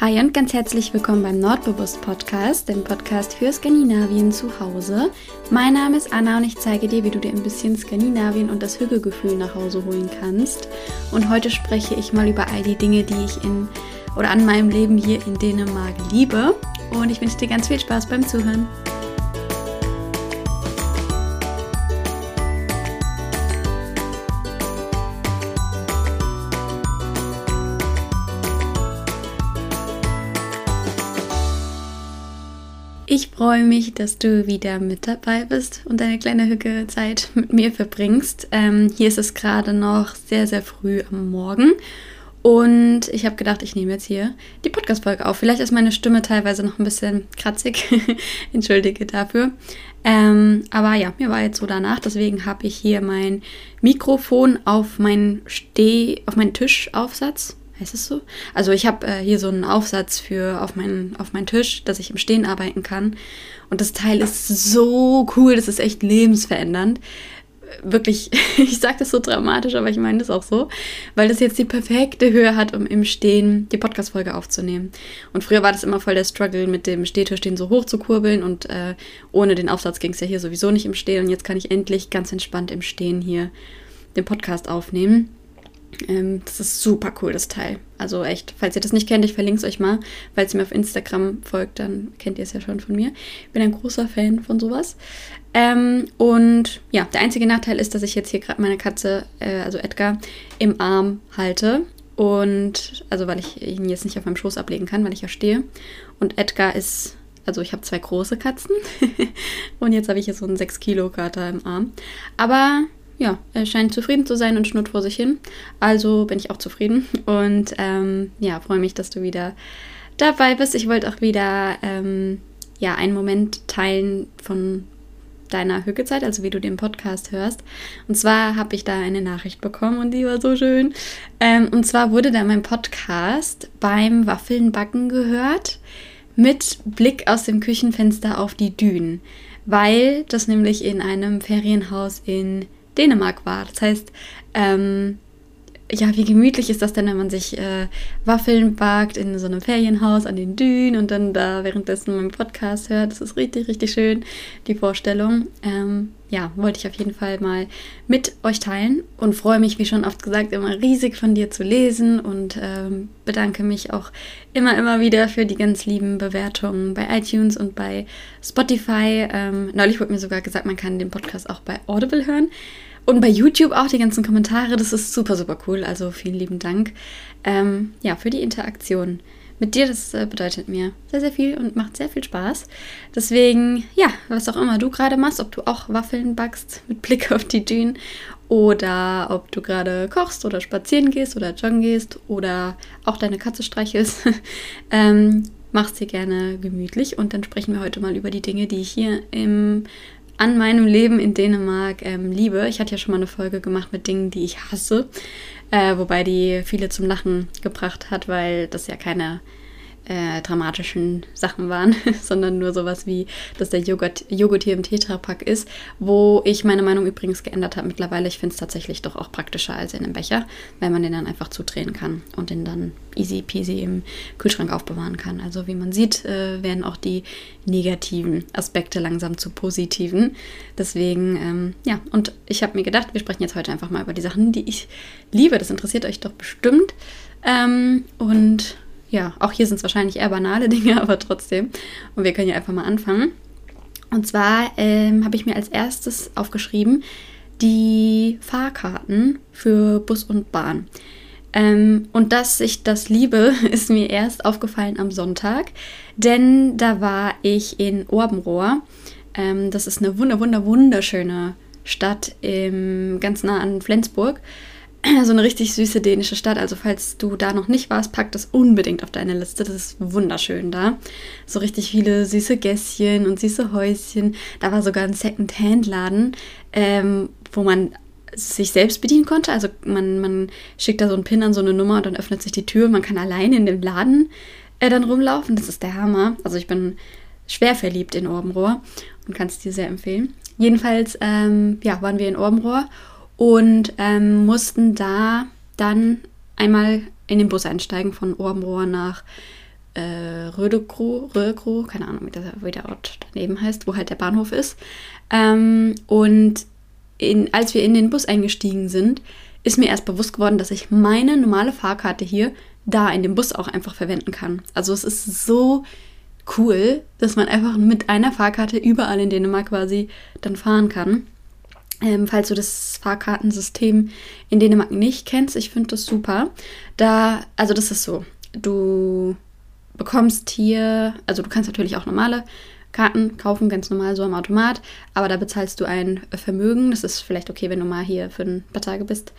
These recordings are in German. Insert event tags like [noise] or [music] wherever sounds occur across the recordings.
Hi und ganz herzlich willkommen beim Nordbewusst Podcast, dem Podcast für Skandinavien zu Hause. Mein Name ist Anna und ich zeige dir, wie du dir ein bisschen Skandinavien und das Hügelgefühl nach Hause holen kannst. Und heute spreche ich mal über all die Dinge, die ich in oder an meinem Leben hier in Dänemark liebe. Und ich wünsche dir ganz viel Spaß beim Zuhören. Freue mich, dass du wieder mit dabei bist und deine kleine Hücke-Zeit mit mir verbringst. Ähm, hier ist es gerade noch sehr, sehr früh am Morgen. Und ich habe gedacht, ich nehme jetzt hier die Podcast-Folge auf. Vielleicht ist meine Stimme teilweise noch ein bisschen kratzig. [laughs] Entschuldige dafür. Ähm, aber ja, mir war jetzt so danach. Deswegen habe ich hier mein Mikrofon auf meinen Steh, auf meinen Tischaufsatz heißt es so? Also ich habe äh, hier so einen Aufsatz für auf meinen, auf meinen Tisch, dass ich im Stehen arbeiten kann. Und das Teil ist so cool, das ist echt lebensverändernd. Wirklich, [laughs] ich sage das so dramatisch, aber ich meine das auch so, weil das jetzt die perfekte Höhe hat, um im Stehen die Podcast-Folge aufzunehmen. Und früher war das immer voll der Struggle, mit dem Stehtisch den so hoch zu kurbeln und äh, ohne den Aufsatz ging es ja hier sowieso nicht im Stehen. Und jetzt kann ich endlich ganz entspannt im Stehen hier den Podcast aufnehmen. Ähm, das ist super cool, das Teil. Also echt, falls ihr das nicht kennt, ich verlinke es euch mal. Falls ihr mir auf Instagram folgt, dann kennt ihr es ja schon von mir. Ich bin ein großer Fan von sowas. Ähm, und ja, der einzige Nachteil ist, dass ich jetzt hier gerade meine Katze, äh, also Edgar, im Arm halte. Und also weil ich ihn jetzt nicht auf meinem Schoß ablegen kann, weil ich ja stehe. Und Edgar ist, also ich habe zwei große Katzen. [laughs] und jetzt habe ich hier so einen 6 Kilo Kater im Arm. Aber ja, er scheint zufrieden zu sein und schnurrt vor sich hin. Also bin ich auch zufrieden und ähm, ja, freue mich, dass du wieder dabei bist. Ich wollte auch wieder ähm, ja, einen Moment teilen von deiner Hückezeit, also wie du den Podcast hörst. Und zwar habe ich da eine Nachricht bekommen und die war so schön. Ähm, und zwar wurde da mein Podcast beim Waffelnbacken gehört mit Blick aus dem Küchenfenster auf die Dünen, weil das nämlich in einem Ferienhaus in Dänemark war. Das heißt, ähm, ja, wie gemütlich ist das denn, wenn man sich äh, Waffeln backt in so einem Ferienhaus an den Dünen und dann da währenddessen meinen Podcast hört. Das ist richtig, richtig schön, die Vorstellung. Ähm, ja, wollte ich auf jeden Fall mal mit euch teilen und freue mich, wie schon oft gesagt, immer riesig von dir zu lesen und ähm, bedanke mich auch immer, immer wieder für die ganz lieben Bewertungen bei iTunes und bei Spotify. Ähm, neulich wurde mir sogar gesagt, man kann den Podcast auch bei Audible hören. Und bei YouTube auch die ganzen Kommentare, das ist super, super cool. Also vielen lieben Dank ähm, ja, für die Interaktion mit dir. Das äh, bedeutet mir sehr, sehr viel und macht sehr viel Spaß. Deswegen, ja, was auch immer du gerade machst, ob du auch Waffeln backst mit Blick auf die Dünen oder ob du gerade kochst oder spazieren gehst oder joggen gehst oder auch deine Katze streichelst, [laughs] ähm, mach's dir gerne gemütlich und dann sprechen wir heute mal über die Dinge, die ich hier im an meinem Leben in Dänemark ähm, liebe. Ich hatte ja schon mal eine Folge gemacht mit Dingen, die ich hasse, äh, wobei die viele zum Lachen gebracht hat, weil das ja keine äh, dramatischen Sachen waren, [laughs] sondern nur sowas wie, dass der Joghurt, Joghurt hier im Tetrapack ist, wo ich meine Meinung übrigens geändert habe mittlerweile. Ich finde es tatsächlich doch auch praktischer als in einem Becher, weil man den dann einfach zudrehen kann und den dann easy peasy im Kühlschrank aufbewahren kann. Also wie man sieht, äh, werden auch die negativen Aspekte langsam zu positiven. Deswegen, ähm, ja, und ich habe mir gedacht, wir sprechen jetzt heute einfach mal über die Sachen, die ich liebe. Das interessiert euch doch bestimmt. Ähm, und ja, auch hier sind es wahrscheinlich eher banale Dinge, [laughs] aber trotzdem. Und wir können ja einfach mal anfangen. Und zwar ähm, habe ich mir als erstes aufgeschrieben die Fahrkarten für Bus und Bahn. Ähm, und dass ich das liebe, [laughs] ist mir erst aufgefallen am Sonntag, denn da war ich in Orbenrohr. Ähm, das ist eine wunder, wunder, wunderschöne Stadt im, ganz nah an Flensburg. [clears throat] so eine richtig süße dänische Stadt. Also falls du da noch nicht warst, pack das unbedingt auf deine Liste. Das ist wunderschön da. So richtig viele süße Gässchen und süße Häuschen. Da war sogar ein Second-Hand-Laden, ähm, wo man sich selbst bedienen konnte. Also man, man schickt da so einen Pin an so eine Nummer und dann öffnet sich die Tür man kann alleine in dem Laden äh, dann rumlaufen. Das ist der Hammer. Also ich bin schwer verliebt in Orbenrohr und kann es dir sehr empfehlen. Jedenfalls ähm, ja, waren wir in Orbenrohr und ähm, mussten da dann einmal in den Bus einsteigen von Orbenrohr nach äh, Rödekro, Rödekro, keine Ahnung, wie der, wie der Ort daneben heißt, wo halt der Bahnhof ist. Ähm, und in, als wir in den Bus eingestiegen sind, ist mir erst bewusst geworden, dass ich meine normale Fahrkarte hier da in dem Bus auch einfach verwenden kann. Also es ist so cool, dass man einfach mit einer Fahrkarte überall in Dänemark quasi dann fahren kann. Ähm, falls du das Fahrkartensystem in Dänemark nicht kennst, ich finde das super. Da, also das ist so, du bekommst hier, also du kannst natürlich auch normale Karten kaufen, ganz normal so am Automat, aber da bezahlst du ein Vermögen. Das ist vielleicht okay, wenn du mal hier für ein paar Tage bist.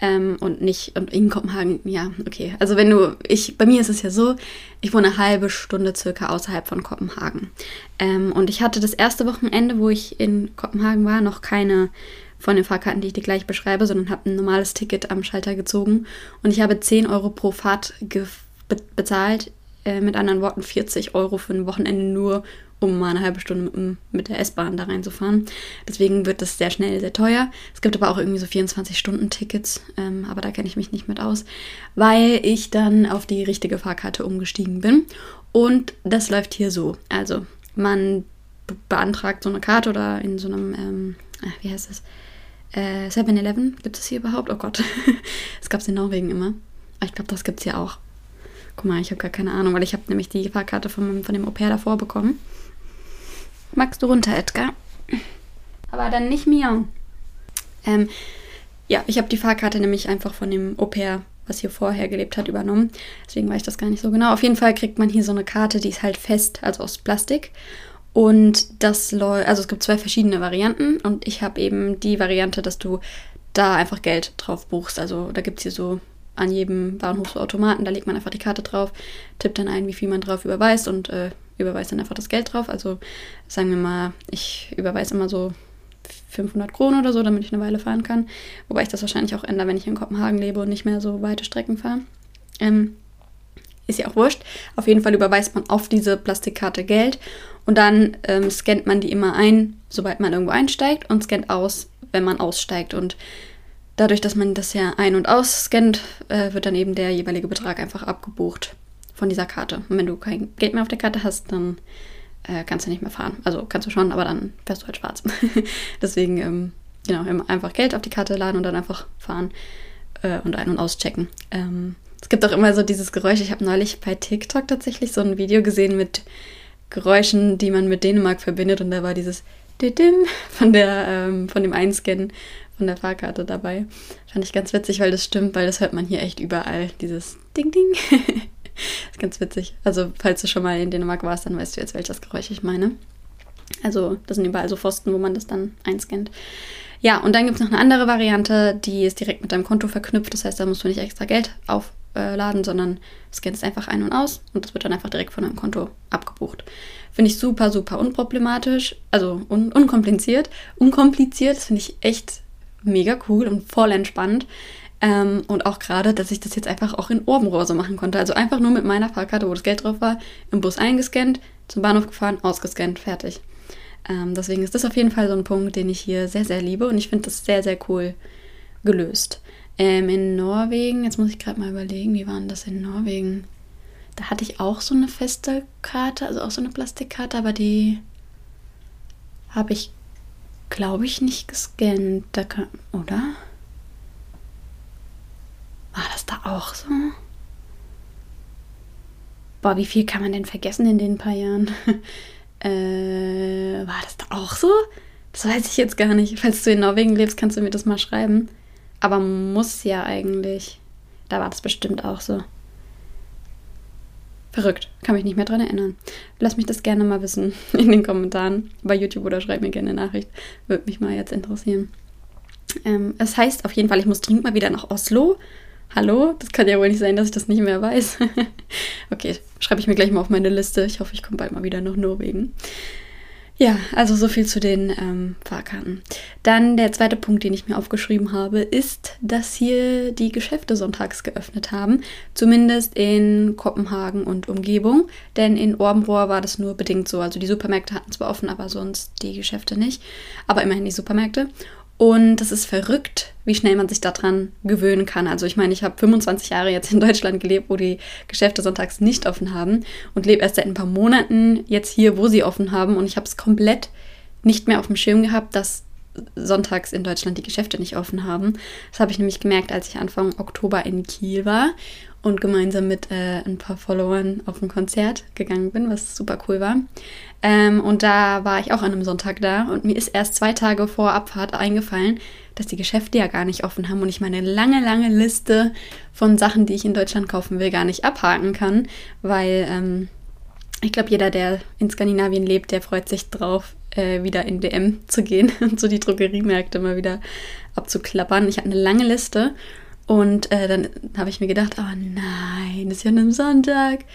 Ähm, und nicht und in Kopenhagen, ja, okay. Also wenn du, ich, bei mir ist es ja so, ich wohne eine halbe Stunde circa außerhalb von Kopenhagen. Ähm, und ich hatte das erste Wochenende, wo ich in Kopenhagen war, noch keine von den Fahrkarten, die ich dir gleich beschreibe, sondern habe ein normales Ticket am Schalter gezogen. Und ich habe 10 Euro pro Fahrt be bezahlt. Äh, mit anderen Worten 40 Euro für ein Wochenende nur, um mal eine halbe Stunde mit, der S-Bahn da reinzufahren. Deswegen wird das sehr schnell sehr teuer. Es gibt aber auch irgendwie so 24-Stunden-Tickets, ähm, aber da kenne ich mich nicht mit aus, weil ich dann auf die richtige Fahrkarte umgestiegen bin. Und das läuft hier so. Also man beantragt so eine Karte oder in so einem, ähm, ah, wie heißt das? Äh, 7-Eleven, gibt es hier überhaupt? Oh Gott, [laughs] das gab es in Norwegen immer. Aber ich glaube, das gibt es hier auch. Guck mal, ich habe gar keine Ahnung, weil ich habe nämlich die Fahrkarte von, von dem Au-pair davor bekommen. Magst du runter, Edgar? Aber dann nicht mir. Ähm, ja, ich habe die Fahrkarte nämlich einfach von dem Au-pair, was hier vorher gelebt hat, übernommen. Deswegen weiß ich das gar nicht so genau. Auf jeden Fall kriegt man hier so eine Karte, die ist halt fest, also aus Plastik. Und das läuft, also es gibt zwei verschiedene Varianten und ich habe eben die Variante, dass du da einfach Geld drauf buchst. Also da gibt es hier so an jedem Bahnhofsautomaten, da legt man einfach die Karte drauf, tippt dann ein, wie viel man drauf überweist und äh, überweist dann einfach das Geld drauf. Also sagen wir mal, ich überweise immer so 500 Kronen oder so, damit ich eine Weile fahren kann. Wobei ich das wahrscheinlich auch ändere, wenn ich in Kopenhagen lebe und nicht mehr so weite Strecken fahre. Ähm, ist ja auch wurscht. Auf jeden Fall überweist man auf diese Plastikkarte Geld und dann ähm, scannt man die immer ein, sobald man irgendwo einsteigt und scannt aus, wenn man aussteigt. Und dadurch, dass man das ja ein- und ausscannt, äh, wird dann eben der jeweilige Betrag einfach abgebucht von dieser Karte. Und wenn du kein Geld mehr auf der Karte hast, dann äh, kannst du nicht mehr fahren. Also kannst du schon, aber dann fährst du halt schwarz. [laughs] Deswegen, ähm, genau, einfach Geld auf die Karte laden und dann einfach fahren äh, und ein- und auschecken. Ähm, es gibt auch immer so dieses Geräusch. Ich habe neulich bei TikTok tatsächlich so ein Video gesehen mit Geräuschen, die man mit Dänemark verbindet. Und da war dieses Didim von, der, ähm, von dem Einscannen von der Fahrkarte dabei. Fand ich ganz witzig, weil das stimmt, weil das hört man hier echt überall. Dieses Ding Ding. [laughs] [laughs] ist ganz witzig. Also, falls du schon mal in Dänemark warst, dann weißt du jetzt, welches Geräusch ich meine. Also, das sind überall so Pfosten, wo man das dann einscannt. Ja, und dann gibt es noch eine andere Variante, die ist direkt mit deinem Konto verknüpft. Das heißt, da musst du nicht extra Geld auf, äh, sondern scannst einfach ein und aus und das wird dann einfach direkt von deinem Konto abgebucht. Finde ich super, super unproblematisch, also un unkompliziert. Unkompliziert, das finde ich echt mega cool und voll entspannt. Ähm, und auch gerade, dass ich das jetzt einfach auch in Orbenrohr so machen konnte. Also einfach nur mit meiner Fahrkarte, wo das Geld drauf war, im Bus eingescannt, zum Bahnhof gefahren, ausgescannt, fertig. Ähm, deswegen ist das auf jeden Fall so ein Punkt, den ich hier sehr, sehr liebe und ich finde das sehr, sehr cool gelöst. Ähm, in Norwegen, jetzt muss ich gerade mal überlegen, wie war denn das in Norwegen? Da hatte ich auch so eine feste Karte, also auch so eine Plastikkarte, aber die habe ich, glaube ich, nicht gescannt. Da kann, oder? War das da auch so? Boah, wie viel kann man denn vergessen in den paar Jahren? [laughs] äh, war das da auch so? Das weiß ich jetzt gar nicht. Falls du in Norwegen lebst, kannst du mir das mal schreiben. Aber muss ja eigentlich. Da war das bestimmt auch so. Verrückt. Kann mich nicht mehr dran erinnern. Lass mich das gerne mal wissen [laughs] in den Kommentaren bei YouTube oder schreib mir gerne eine Nachricht. Würde mich mal jetzt interessieren. Ähm, es heißt auf jeden Fall, ich muss dringend mal wieder nach Oslo. Hallo? Das kann ja wohl nicht sein, dass ich das nicht mehr weiß. [laughs] okay, schreibe ich mir gleich mal auf meine Liste. Ich hoffe, ich komme bald mal wieder nach Norwegen. Ja, also so viel zu den ähm, Fahrkarten. Dann der zweite Punkt, den ich mir aufgeschrieben habe, ist, dass hier die Geschäfte sonntags geöffnet haben. Zumindest in Kopenhagen und Umgebung. Denn in Orbenrohr war das nur bedingt so. Also die Supermärkte hatten zwar offen, aber sonst die Geschäfte nicht. Aber immerhin die Supermärkte. Und das ist verrückt, wie schnell man sich daran gewöhnen kann. Also ich meine, ich habe 25 Jahre jetzt in Deutschland gelebt, wo die Geschäfte sonntags nicht offen haben und lebe erst seit ein paar Monaten jetzt hier, wo sie offen haben. Und ich habe es komplett nicht mehr auf dem Schirm gehabt, dass sonntags in Deutschland die Geschäfte nicht offen haben. Das habe ich nämlich gemerkt, als ich Anfang Oktober in Kiel war und gemeinsam mit äh, ein paar Followern auf ein Konzert gegangen bin, was super cool war. Ähm, und da war ich auch an einem Sonntag da und mir ist erst zwei Tage vor Abfahrt eingefallen, dass die Geschäfte ja gar nicht offen haben und ich meine lange, lange Liste von Sachen, die ich in Deutschland kaufen will, gar nicht abhaken kann, weil ähm, ich glaube, jeder, der in Skandinavien lebt, der freut sich drauf, äh, wieder in DM zu gehen [laughs] und so die Drogeriemärkte mal wieder abzuklappern. Ich hatte eine lange Liste und äh, dann habe ich mir gedacht, oh nein, das ist ja ein Sonntag.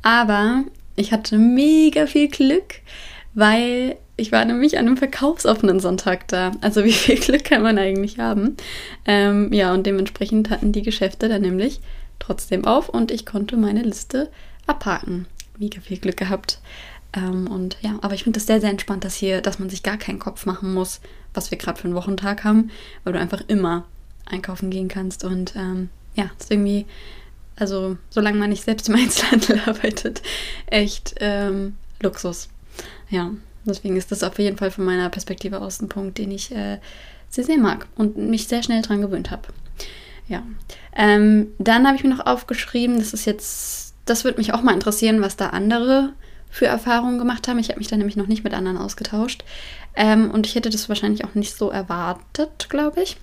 Aber ich hatte mega viel Glück, weil ich war nämlich an einem verkaufsoffenen Sonntag da. Also wie viel [laughs] Glück kann man eigentlich haben? Ähm, ja, und dementsprechend hatten die Geschäfte dann nämlich trotzdem auf und ich konnte meine Liste abhaken. Mega viel Glück gehabt. Ähm, und ja, aber ich finde das sehr, sehr entspannt, dass hier, dass man sich gar keinen Kopf machen muss, was wir gerade für einen Wochentag haben, weil du einfach immer einkaufen gehen kannst. Und ähm, ja, ist irgendwie, also solange man nicht selbst im [laughs] Einzelhandel arbeitet, echt ähm, Luxus. Ja, deswegen ist das auf jeden Fall von meiner Perspektive aus ein Punkt, den ich äh, sehr, sehr mag und mich sehr schnell dran gewöhnt habe. Ja. Ähm, dann habe ich mir noch aufgeschrieben, das ist jetzt, das würde mich auch mal interessieren, was da andere für Erfahrungen gemacht haben. Ich habe mich da nämlich noch nicht mit anderen ausgetauscht. Ähm, und ich hätte das wahrscheinlich auch nicht so erwartet, glaube ich.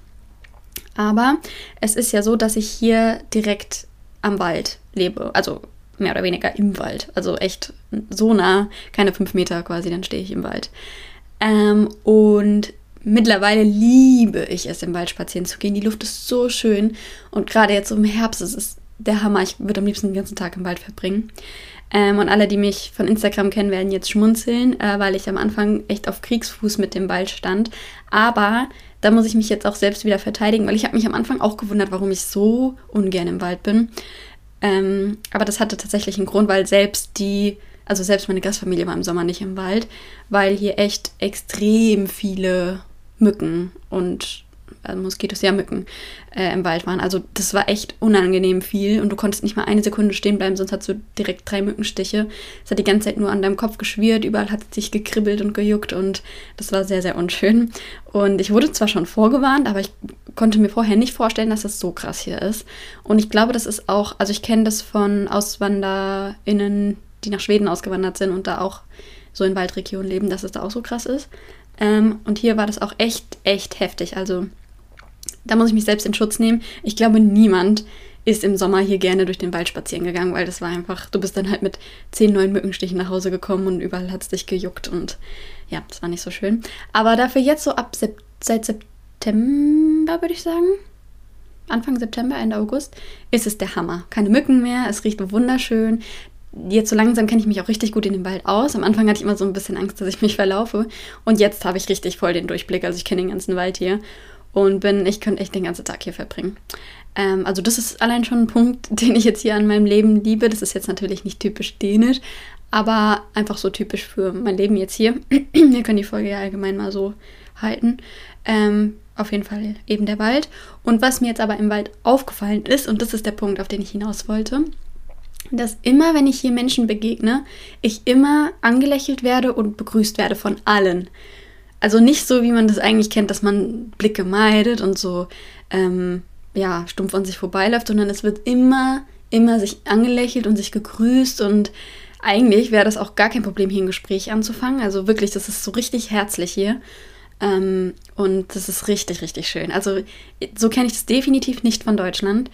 Aber es ist ja so, dass ich hier direkt am Wald lebe. Also mehr oder weniger im Wald. Also echt so nah, keine fünf Meter quasi, dann stehe ich im Wald. Ähm, und mittlerweile liebe ich es, im Wald spazieren zu gehen. Die Luft ist so schön. Und gerade jetzt im Herbst ist es der Hammer. Ich würde am liebsten den ganzen Tag im Wald verbringen. Ähm, und alle, die mich von Instagram kennen, werden jetzt schmunzeln, äh, weil ich am Anfang echt auf Kriegsfuß mit dem Wald stand. Aber da muss ich mich jetzt auch selbst wieder verteidigen, weil ich habe mich am Anfang auch gewundert, warum ich so ungern im Wald bin. Ähm, aber das hatte tatsächlich einen Grund, weil selbst die, also selbst meine Gastfamilie war im Sommer nicht im Wald, weil hier echt extrem viele Mücken und äh, Moskitos, ja Mücken äh, im Wald waren. Also das war echt unangenehm viel und du konntest nicht mal eine Sekunde stehen bleiben, sonst hattest du direkt drei Mückenstiche. Es hat die ganze Zeit nur an deinem Kopf geschwirrt, überall hat es sich gekribbelt und gejuckt und das war sehr, sehr unschön. Und ich wurde zwar schon vorgewarnt, aber ich konnte mir vorher nicht vorstellen, dass das so krass hier ist. Und ich glaube, das ist auch, also ich kenne das von AuswanderInnen, die nach Schweden ausgewandert sind und da auch so in Waldregionen leben, dass es da auch so krass ist. Ähm, und hier war das auch echt, echt heftig. Also da muss ich mich selbst in Schutz nehmen. Ich glaube, niemand ist im Sommer hier gerne durch den Wald spazieren gegangen, weil das war einfach, du bist dann halt mit zehn neuen Mückenstichen nach Hause gekommen und überall hat es dich gejuckt und ja, das war nicht so schön. Aber dafür jetzt so ab Sep seit September, würde ich sagen, Anfang September, Ende August, ist es der Hammer. Keine Mücken mehr, es riecht wunderschön. Jetzt so langsam kenne ich mich auch richtig gut in dem Wald aus. Am Anfang hatte ich immer so ein bisschen Angst, dass ich mich verlaufe. Und jetzt habe ich richtig voll den Durchblick. Also ich kenne den ganzen Wald hier und bin, ich könnte echt den ganzen Tag hier verbringen. Ähm, also das ist allein schon ein Punkt, [laughs] den ich jetzt hier an meinem Leben liebe. Das ist jetzt natürlich nicht typisch dänisch, aber einfach so typisch für mein Leben jetzt hier. [clears throat] Wir können die Folge ja allgemein mal so halten. Ähm, auf jeden Fall eben der Wald. Und was mir jetzt aber im Wald aufgefallen ist, und das ist der Punkt, auf den ich hinaus wollte, dass immer, wenn ich hier Menschen begegne, ich immer angelächelt werde und begrüßt werde von allen. Also nicht so, wie man das eigentlich kennt, dass man Blicke meidet und so, ähm, ja, stumpf an sich vorbeiläuft, sondern es wird immer, immer sich angelächelt und sich gegrüßt und eigentlich wäre das auch gar kein Problem, hier ein Gespräch anzufangen. Also wirklich, das ist so richtig herzlich hier. Ähm, und das ist richtig, richtig schön. Also so kenne ich das definitiv nicht von Deutschland.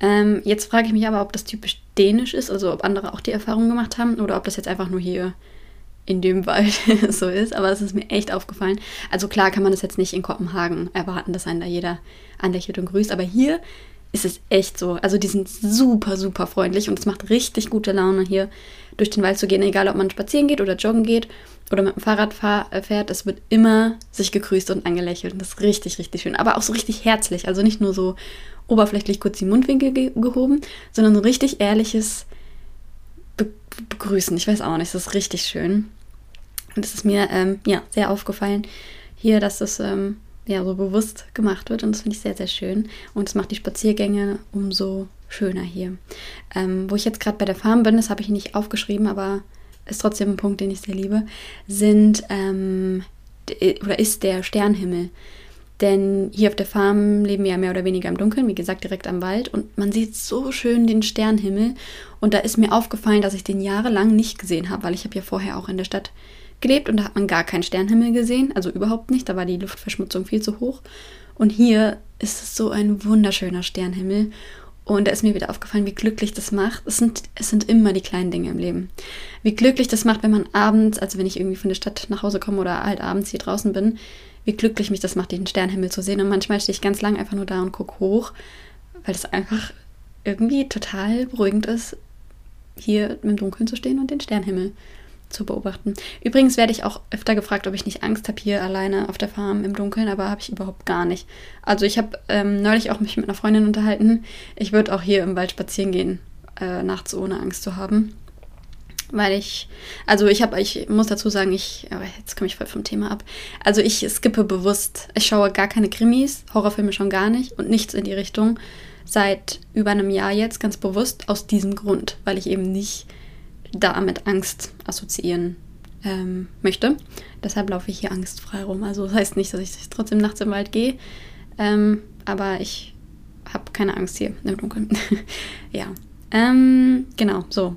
Ähm, jetzt frage ich mich aber, ob das typisch dänisch ist, also ob andere auch die Erfahrung gemacht haben oder ob das jetzt einfach nur hier in dem Wald [laughs] so ist, aber es ist mir echt aufgefallen. Also klar kann man das jetzt nicht in Kopenhagen erwarten, dass einen da jeder anlächelt und grüßt, aber hier ist es echt so. Also die sind super, super freundlich und es macht richtig gute Laune hier durch den Wald zu gehen, egal ob man spazieren geht oder joggen geht oder mit dem Fahrrad äh, fährt, es wird immer sich gegrüßt und angelächelt und das ist richtig, richtig schön, aber auch so richtig herzlich, also nicht nur so oberflächlich kurz die Mundwinkel ge gehoben, sondern so richtig ehrliches Be Begrüßen. Ich weiß auch nicht, das ist richtig schön. Und es ist mir ähm, ja, sehr aufgefallen hier, dass das ähm, ja, so bewusst gemacht wird. Und das finde ich sehr, sehr schön. Und es macht die Spaziergänge umso schöner hier. Ähm, wo ich jetzt gerade bei der Farm bin, das habe ich nicht aufgeschrieben, aber ist trotzdem ein Punkt, den ich sehr liebe, sind ähm, oder ist der Sternhimmel. Denn hier auf der Farm leben wir ja mehr oder weniger im Dunkeln, wie gesagt, direkt am Wald. Und man sieht so schön den Sternhimmel. Und da ist mir aufgefallen, dass ich den jahrelang nicht gesehen habe, weil ich habe ja vorher auch in der Stadt gelebt und da hat man gar keinen Sternhimmel gesehen. Also überhaupt nicht. Da war die Luftverschmutzung viel zu hoch. Und hier ist es so ein wunderschöner Sternhimmel. Und da ist mir wieder aufgefallen, wie glücklich das macht. Es sind, es sind immer die kleinen Dinge im Leben. Wie glücklich das macht, wenn man abends, also wenn ich irgendwie von der Stadt nach Hause komme oder halt abends hier draußen bin, wie glücklich mich das macht, den Sternhimmel zu sehen. Und manchmal stehe ich ganz lang einfach nur da und gucke hoch, weil das einfach irgendwie total beruhigend ist, hier im Dunkeln zu stehen und den Sternhimmel zu beobachten. Übrigens werde ich auch öfter gefragt, ob ich nicht Angst habe hier alleine auf der Farm im Dunkeln, aber habe ich überhaupt gar nicht. Also ich habe ähm, neulich auch mich mit einer Freundin unterhalten. Ich würde auch hier im Wald spazieren gehen, äh, nachts ohne Angst zu haben. Weil ich, also ich habe, ich muss dazu sagen, ich, aber jetzt komme ich voll vom Thema ab. Also ich skippe bewusst. Ich schaue gar keine Krimis, Horrorfilme schon gar nicht und nichts in die Richtung. Seit über einem Jahr jetzt ganz bewusst aus diesem Grund, weil ich eben nicht damit Angst assoziieren ähm, möchte. Deshalb laufe ich hier angstfrei rum. Also das heißt nicht, dass ich trotzdem nachts im Wald gehe, ähm, aber ich habe keine Angst hier im Dunkeln. [laughs] ja, ähm, genau, so.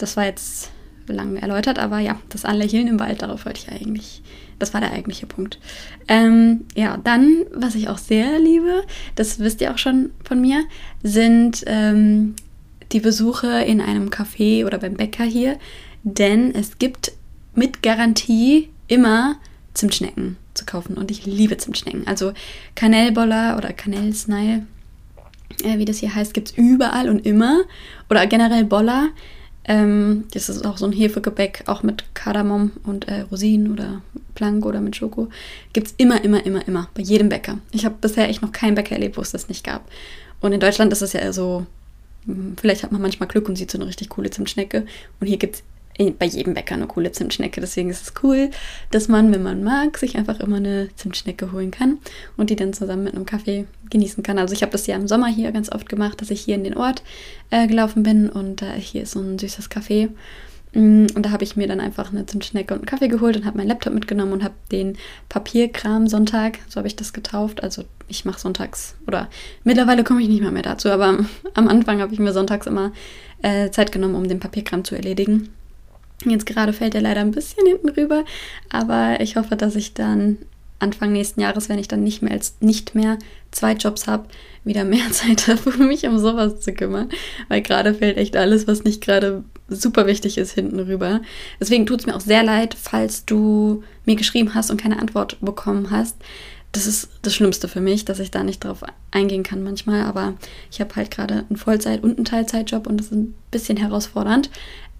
Das war jetzt lange erläutert, aber ja, das Anlächeln im Wald, darauf wollte ich eigentlich, das war der eigentliche Punkt. Ähm, ja, dann, was ich auch sehr liebe, das wisst ihr auch schon von mir, sind ähm, die Besuche in einem Café oder beim Bäcker hier, denn es gibt mit Garantie immer Zimtschnecken zu kaufen und ich liebe Zimtschnecken. Also Kanellboller oder Kanellsnile, äh, wie das hier heißt, gibt es überall und immer. Oder generell Boller. Ähm, das ist auch so ein Hefegebäck, auch mit Kardamom und äh, Rosinen oder Plank oder mit Schoko. Gibt es immer, immer, immer, immer. Bei jedem Bäcker. Ich habe bisher echt noch keinen Bäcker erlebt, wo es das nicht gab. Und in Deutschland ist es ja so Vielleicht hat man manchmal Glück und sieht so eine richtig coole Zimtschnecke. Und hier gibt es bei jedem Bäcker eine coole Zimtschnecke. Deswegen ist es cool, dass man, wenn man mag, sich einfach immer eine Zimtschnecke holen kann und die dann zusammen mit einem Kaffee genießen kann. Also ich habe das ja im Sommer hier ganz oft gemacht, dass ich hier in den Ort äh, gelaufen bin und äh, hier ist so ein süßes Café. Mm, und da habe ich mir dann einfach eine Zimtschnecke und einen Kaffee geholt und habe meinen Laptop mitgenommen und habe den Papierkram Sonntag, so habe ich das getauft. Also ich mache sonntags oder mittlerweile komme ich nicht mehr, mehr dazu, aber am, [laughs] am Anfang habe ich mir sonntags immer äh, Zeit genommen, um den Papierkram zu erledigen. Jetzt gerade fällt er leider ein bisschen hinten rüber, aber ich hoffe, dass ich dann Anfang nächsten Jahres, wenn ich dann nicht mehr als nicht mehr zwei Jobs habe, wieder mehr [laughs] Zeit habe, um mich um sowas zu kümmern. Weil gerade fällt echt alles, was nicht gerade super wichtig ist, hinten rüber. Deswegen tut es mir auch sehr leid, falls du mir geschrieben hast und keine Antwort bekommen hast. Das ist das Schlimmste für mich, dass ich da nicht drauf eingehen kann manchmal. Aber ich habe halt gerade einen Vollzeit- und einen Teilzeitjob und das ist ein bisschen herausfordernd.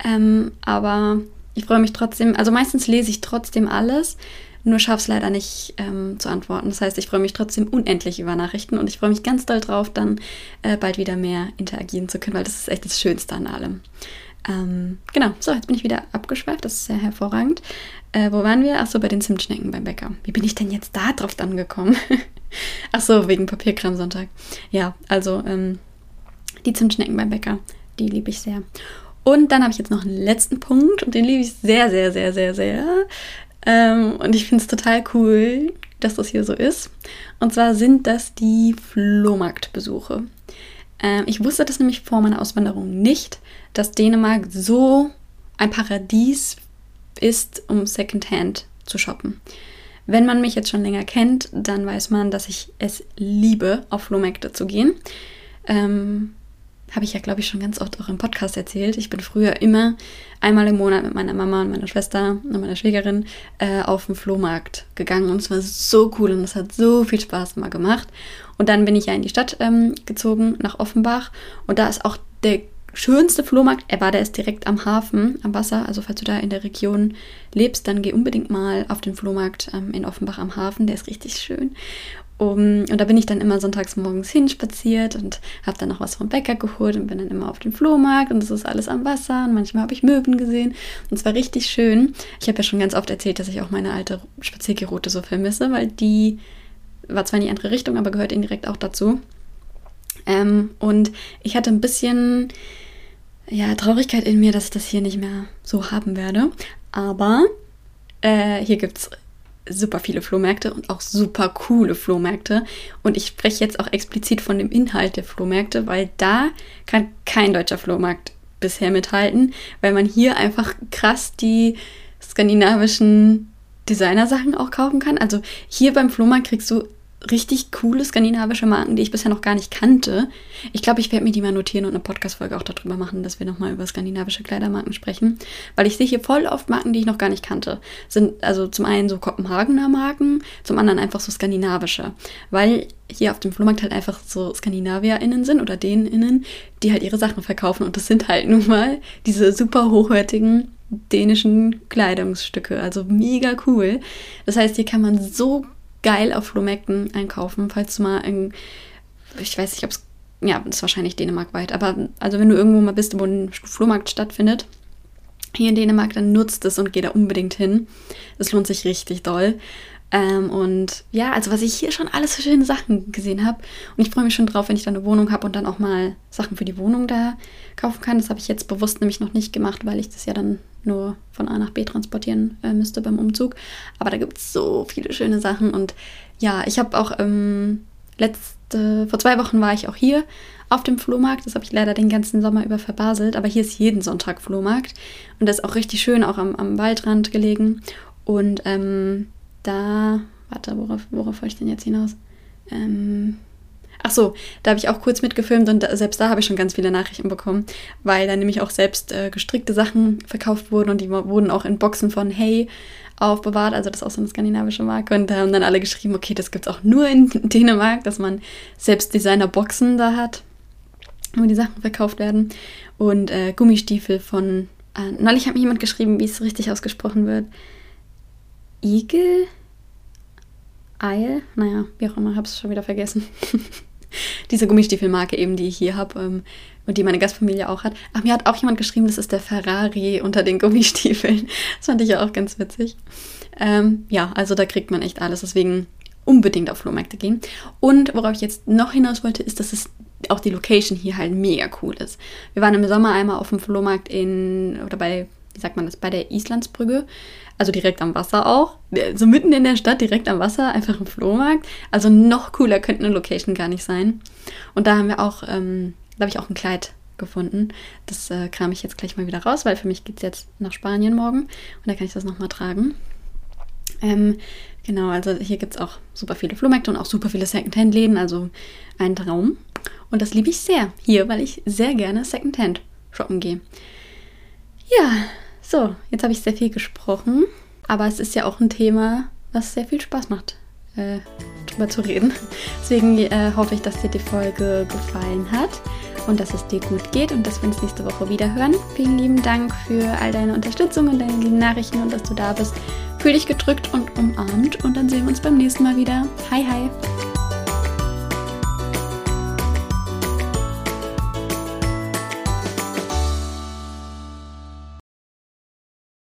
Ähm, aber ich freue mich trotzdem. Also meistens lese ich trotzdem alles nur schaffe es leider nicht ähm, zu antworten. Das heißt, ich freue mich trotzdem unendlich über Nachrichten und ich freue mich ganz doll drauf, dann äh, bald wieder mehr interagieren zu können, weil das ist echt das Schönste an allem. Ähm, genau, so, jetzt bin ich wieder abgeschweift, das ist sehr hervorragend. Äh, wo waren wir? Achso, bei den Zimtschnecken beim Bäcker. Wie bin ich denn jetzt da drauf gekommen? [laughs] Achso, wegen Papierkramsonntag. Ja, also ähm, die Zimtschnecken beim Bäcker, die liebe ich sehr. Und dann habe ich jetzt noch einen letzten Punkt und den liebe ich sehr, sehr, sehr, sehr, sehr. Ähm, und ich finde es total cool, dass das hier so ist. Und zwar sind das die Flohmarktbesuche. Ähm, ich wusste das nämlich vor meiner Auswanderung nicht, dass Dänemark so ein Paradies ist, um Secondhand zu shoppen. Wenn man mich jetzt schon länger kennt, dann weiß man, dass ich es liebe, auf Flohmärkte zu gehen. Ähm, habe ich ja, glaube ich, schon ganz oft auch im Podcast erzählt. Ich bin früher immer einmal im Monat mit meiner Mama und meiner Schwester und meiner Schwägerin äh, auf den Flohmarkt gegangen und es war so cool und es hat so viel Spaß immer gemacht. Und dann bin ich ja in die Stadt ähm, gezogen, nach Offenbach und da ist auch der schönste Flohmarkt ever, der ist direkt am Hafen, am Wasser. Also falls du da in der Region lebst, dann geh unbedingt mal auf den Flohmarkt ähm, in Offenbach am Hafen, der ist richtig schön. Um, und da bin ich dann immer sonntags morgens hinspaziert und habe dann noch was vom Bäcker geholt und bin dann immer auf den Flohmarkt und es ist alles am Wasser und manchmal habe ich Möwen gesehen und es war richtig schön. Ich habe ja schon ganz oft erzählt, dass ich auch meine alte Spaziergeroute so vermisse, weil die war zwar in die andere Richtung, aber gehört indirekt auch dazu. Ähm, und ich hatte ein bisschen ja, Traurigkeit in mir, dass ich das hier nicht mehr so haben werde. Aber äh, hier gibt es super viele Flohmärkte und auch super coole Flohmärkte. Und ich spreche jetzt auch explizit von dem Inhalt der Flohmärkte, weil da kann kein deutscher Flohmarkt bisher mithalten, weil man hier einfach krass die skandinavischen Designersachen auch kaufen kann. Also hier beim Flohmarkt kriegst du richtig coole skandinavische Marken, die ich bisher noch gar nicht kannte. Ich glaube, ich werde mir die mal notieren und eine Podcast-Folge auch darüber machen, dass wir nochmal über skandinavische Kleidermarken sprechen. Weil ich sehe hier voll oft Marken, die ich noch gar nicht kannte. Sind also zum einen so Kopenhagener Marken, zum anderen einfach so skandinavische. Weil hier auf dem Flohmarkt halt einfach so SkandinavierInnen sind oder DänInnen, die halt ihre Sachen verkaufen. Und das sind halt nun mal diese super hochwertigen dänischen Kleidungsstücke. Also mega cool. Das heißt, hier kann man so geil auf Flohmärkten einkaufen, falls du mal in, ich weiß nicht, ob es, ja, das ist wahrscheinlich Dänemark weit, aber also wenn du irgendwo mal bist, wo ein Flohmarkt stattfindet, hier in Dänemark, dann nutzt es und geh da unbedingt hin. Das lohnt sich richtig doll. Ähm, und ja, also was ich hier schon alles für schöne Sachen gesehen habe. Und ich freue mich schon drauf, wenn ich dann eine Wohnung habe und dann auch mal Sachen für die Wohnung da kaufen kann. Das habe ich jetzt bewusst nämlich noch nicht gemacht, weil ich das ja dann nur von A nach B transportieren äh, müsste beim Umzug. Aber da gibt es so viele schöne Sachen. Und ja, ich habe auch ähm, letzte, vor zwei Wochen war ich auch hier auf dem Flohmarkt. Das habe ich leider den ganzen Sommer über verbaselt. Aber hier ist jeden Sonntag Flohmarkt. Und das ist auch richtig schön, auch am, am Waldrand gelegen. Und ähm, da, warte, worauf, worauf wollte ich denn jetzt hinaus? Ähm, ach so, da habe ich auch kurz mitgefilmt und da, selbst da habe ich schon ganz viele Nachrichten bekommen, weil da nämlich auch selbst äh, gestrickte Sachen verkauft wurden und die wurden auch in Boxen von Hey aufbewahrt, also das ist auch so eine skandinavische Marke. Und da haben dann alle geschrieben, okay, das gibt es auch nur in [laughs] Dänemark, dass man selbst Designer-Boxen da hat, wo die Sachen verkauft werden. Und äh, Gummistiefel von, äh, neulich hat mir jemand geschrieben, wie es richtig ausgesprochen wird, Igel? Eil? Naja, wie auch immer, hab's schon wieder vergessen. [laughs] Diese Gummistiefelmarke eben, die ich hier habe ähm, und die meine Gastfamilie auch hat. Ach, mir hat auch jemand geschrieben, das ist der Ferrari unter den Gummistiefeln. [laughs] Das fand ich ja auch ganz witzig. Ähm, ja, also da kriegt man echt alles. Deswegen unbedingt auf Flohmärkte gehen. Und worauf ich jetzt noch hinaus wollte, ist, dass es auch die Location hier halt mega cool ist. Wir waren im Sommer einmal auf dem Flohmarkt in, oder bei, wie sagt man das, bei der Islandsbrücke. Also direkt am Wasser auch. So mitten in der Stadt, direkt am Wasser, einfach ein Flohmarkt. Also noch cooler könnte eine Location gar nicht sein. Und da haben wir auch, ähm, da habe ich auch ein Kleid gefunden. Das äh, kram ich jetzt gleich mal wieder raus, weil für mich geht es jetzt nach Spanien morgen. Und da kann ich das nochmal tragen. Ähm, genau, also hier gibt es auch super viele Flohmärkte und auch super viele Secondhand-Läden. Also ein Traum. Und das liebe ich sehr hier, weil ich sehr gerne Secondhand shoppen gehe. Ja, so, jetzt habe ich sehr viel gesprochen, aber es ist ja auch ein Thema, was sehr viel Spaß macht, äh, drüber zu reden. Deswegen äh, hoffe ich, dass dir die Folge gefallen hat und dass es dir gut geht und dass wir uns nächste Woche wieder hören. Vielen lieben Dank für all deine Unterstützung und deine lieben Nachrichten und dass du da bist. Fühl dich gedrückt und umarmt und dann sehen wir uns beim nächsten Mal wieder. Hi, hi!